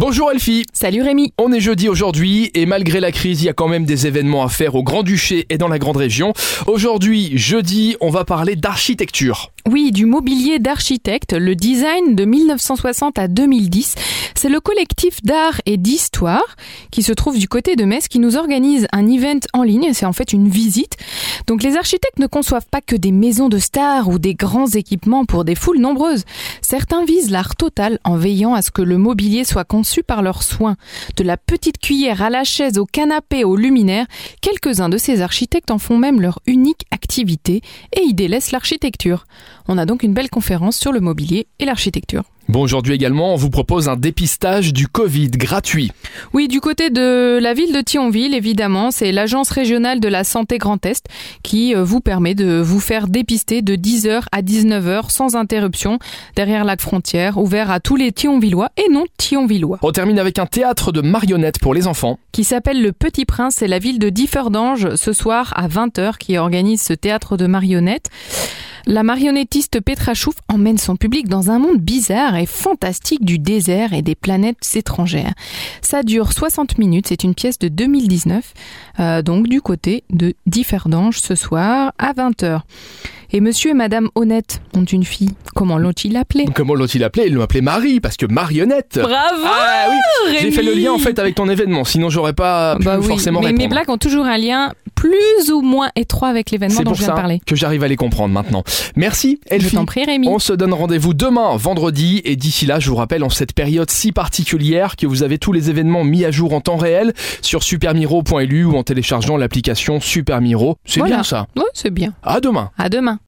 Bonjour Elfie Salut Rémi On est jeudi aujourd'hui et malgré la crise, il y a quand même des événements à faire au Grand-Duché et dans la Grande Région. Aujourd'hui, jeudi, on va parler d'architecture. Oui, du mobilier d'architecte, le design de 1960 à 2010. C'est le collectif d'art et d'histoire qui se trouve du côté de Metz qui nous organise un event en ligne. C'est en fait une visite. Donc les architectes ne conçoivent pas que des maisons de stars ou des grands équipements pour des foules nombreuses. Certains visent l'art total en veillant à ce que le mobilier soit conçu par leurs soins. De la petite cuillère à la chaise, au canapé, au luminaire, quelques-uns de ces architectes en font même leur unique activité et y délaissent l'architecture. On a donc une belle conférence sur le mobilier et l'architecture. Bon, aujourd'hui également, on vous propose un dépistage du Covid gratuit. Oui, du côté de la ville de Thionville, évidemment, c'est l'Agence régionale de la santé Grand Est qui euh, vous permet de vous faire dépister de 10h à 19h sans interruption derrière la frontière, ouvert à tous les Thionvillois et non Thionvillois. On termine avec un théâtre de marionnettes pour les enfants. Qui s'appelle Le Petit Prince, c'est la ville de Differdange ce soir à 20h qui organise ce théâtre de marionnettes. La marionnettiste Petra Chouf emmène son public dans un monde bizarre et fantastique du désert et des planètes étrangères. Ça dure 60 minutes, c'est une pièce de 2019, euh, donc du côté de Differdange ce soir à 20h. Et monsieur et madame Honnête ont une fille. Comment l'ont-ils appelée? Comment l'ont-ils appelée? Ils l'ont appelée Marie, parce que marionnette Bravo Ah oui J'ai fait le lien en fait avec ton événement, sinon j'aurais pas pu Bah oui, forcément mais répondre. mes blagues ont toujours un lien plus ou moins étroit avec l'événement dont je viens ça de parler. que j'arrive à les comprendre maintenant. Merci Je Elfie. t'en prie Rémi. On se donne rendez-vous demain, vendredi, et d'ici là, je vous rappelle, en cette période si particulière, que vous avez tous les événements mis à jour en temps réel sur supermiro.lu ou en téléchargeant l'application Supermiro. C'est Voilà. bien ça. Ouais, c'est bien. À demain. À demain.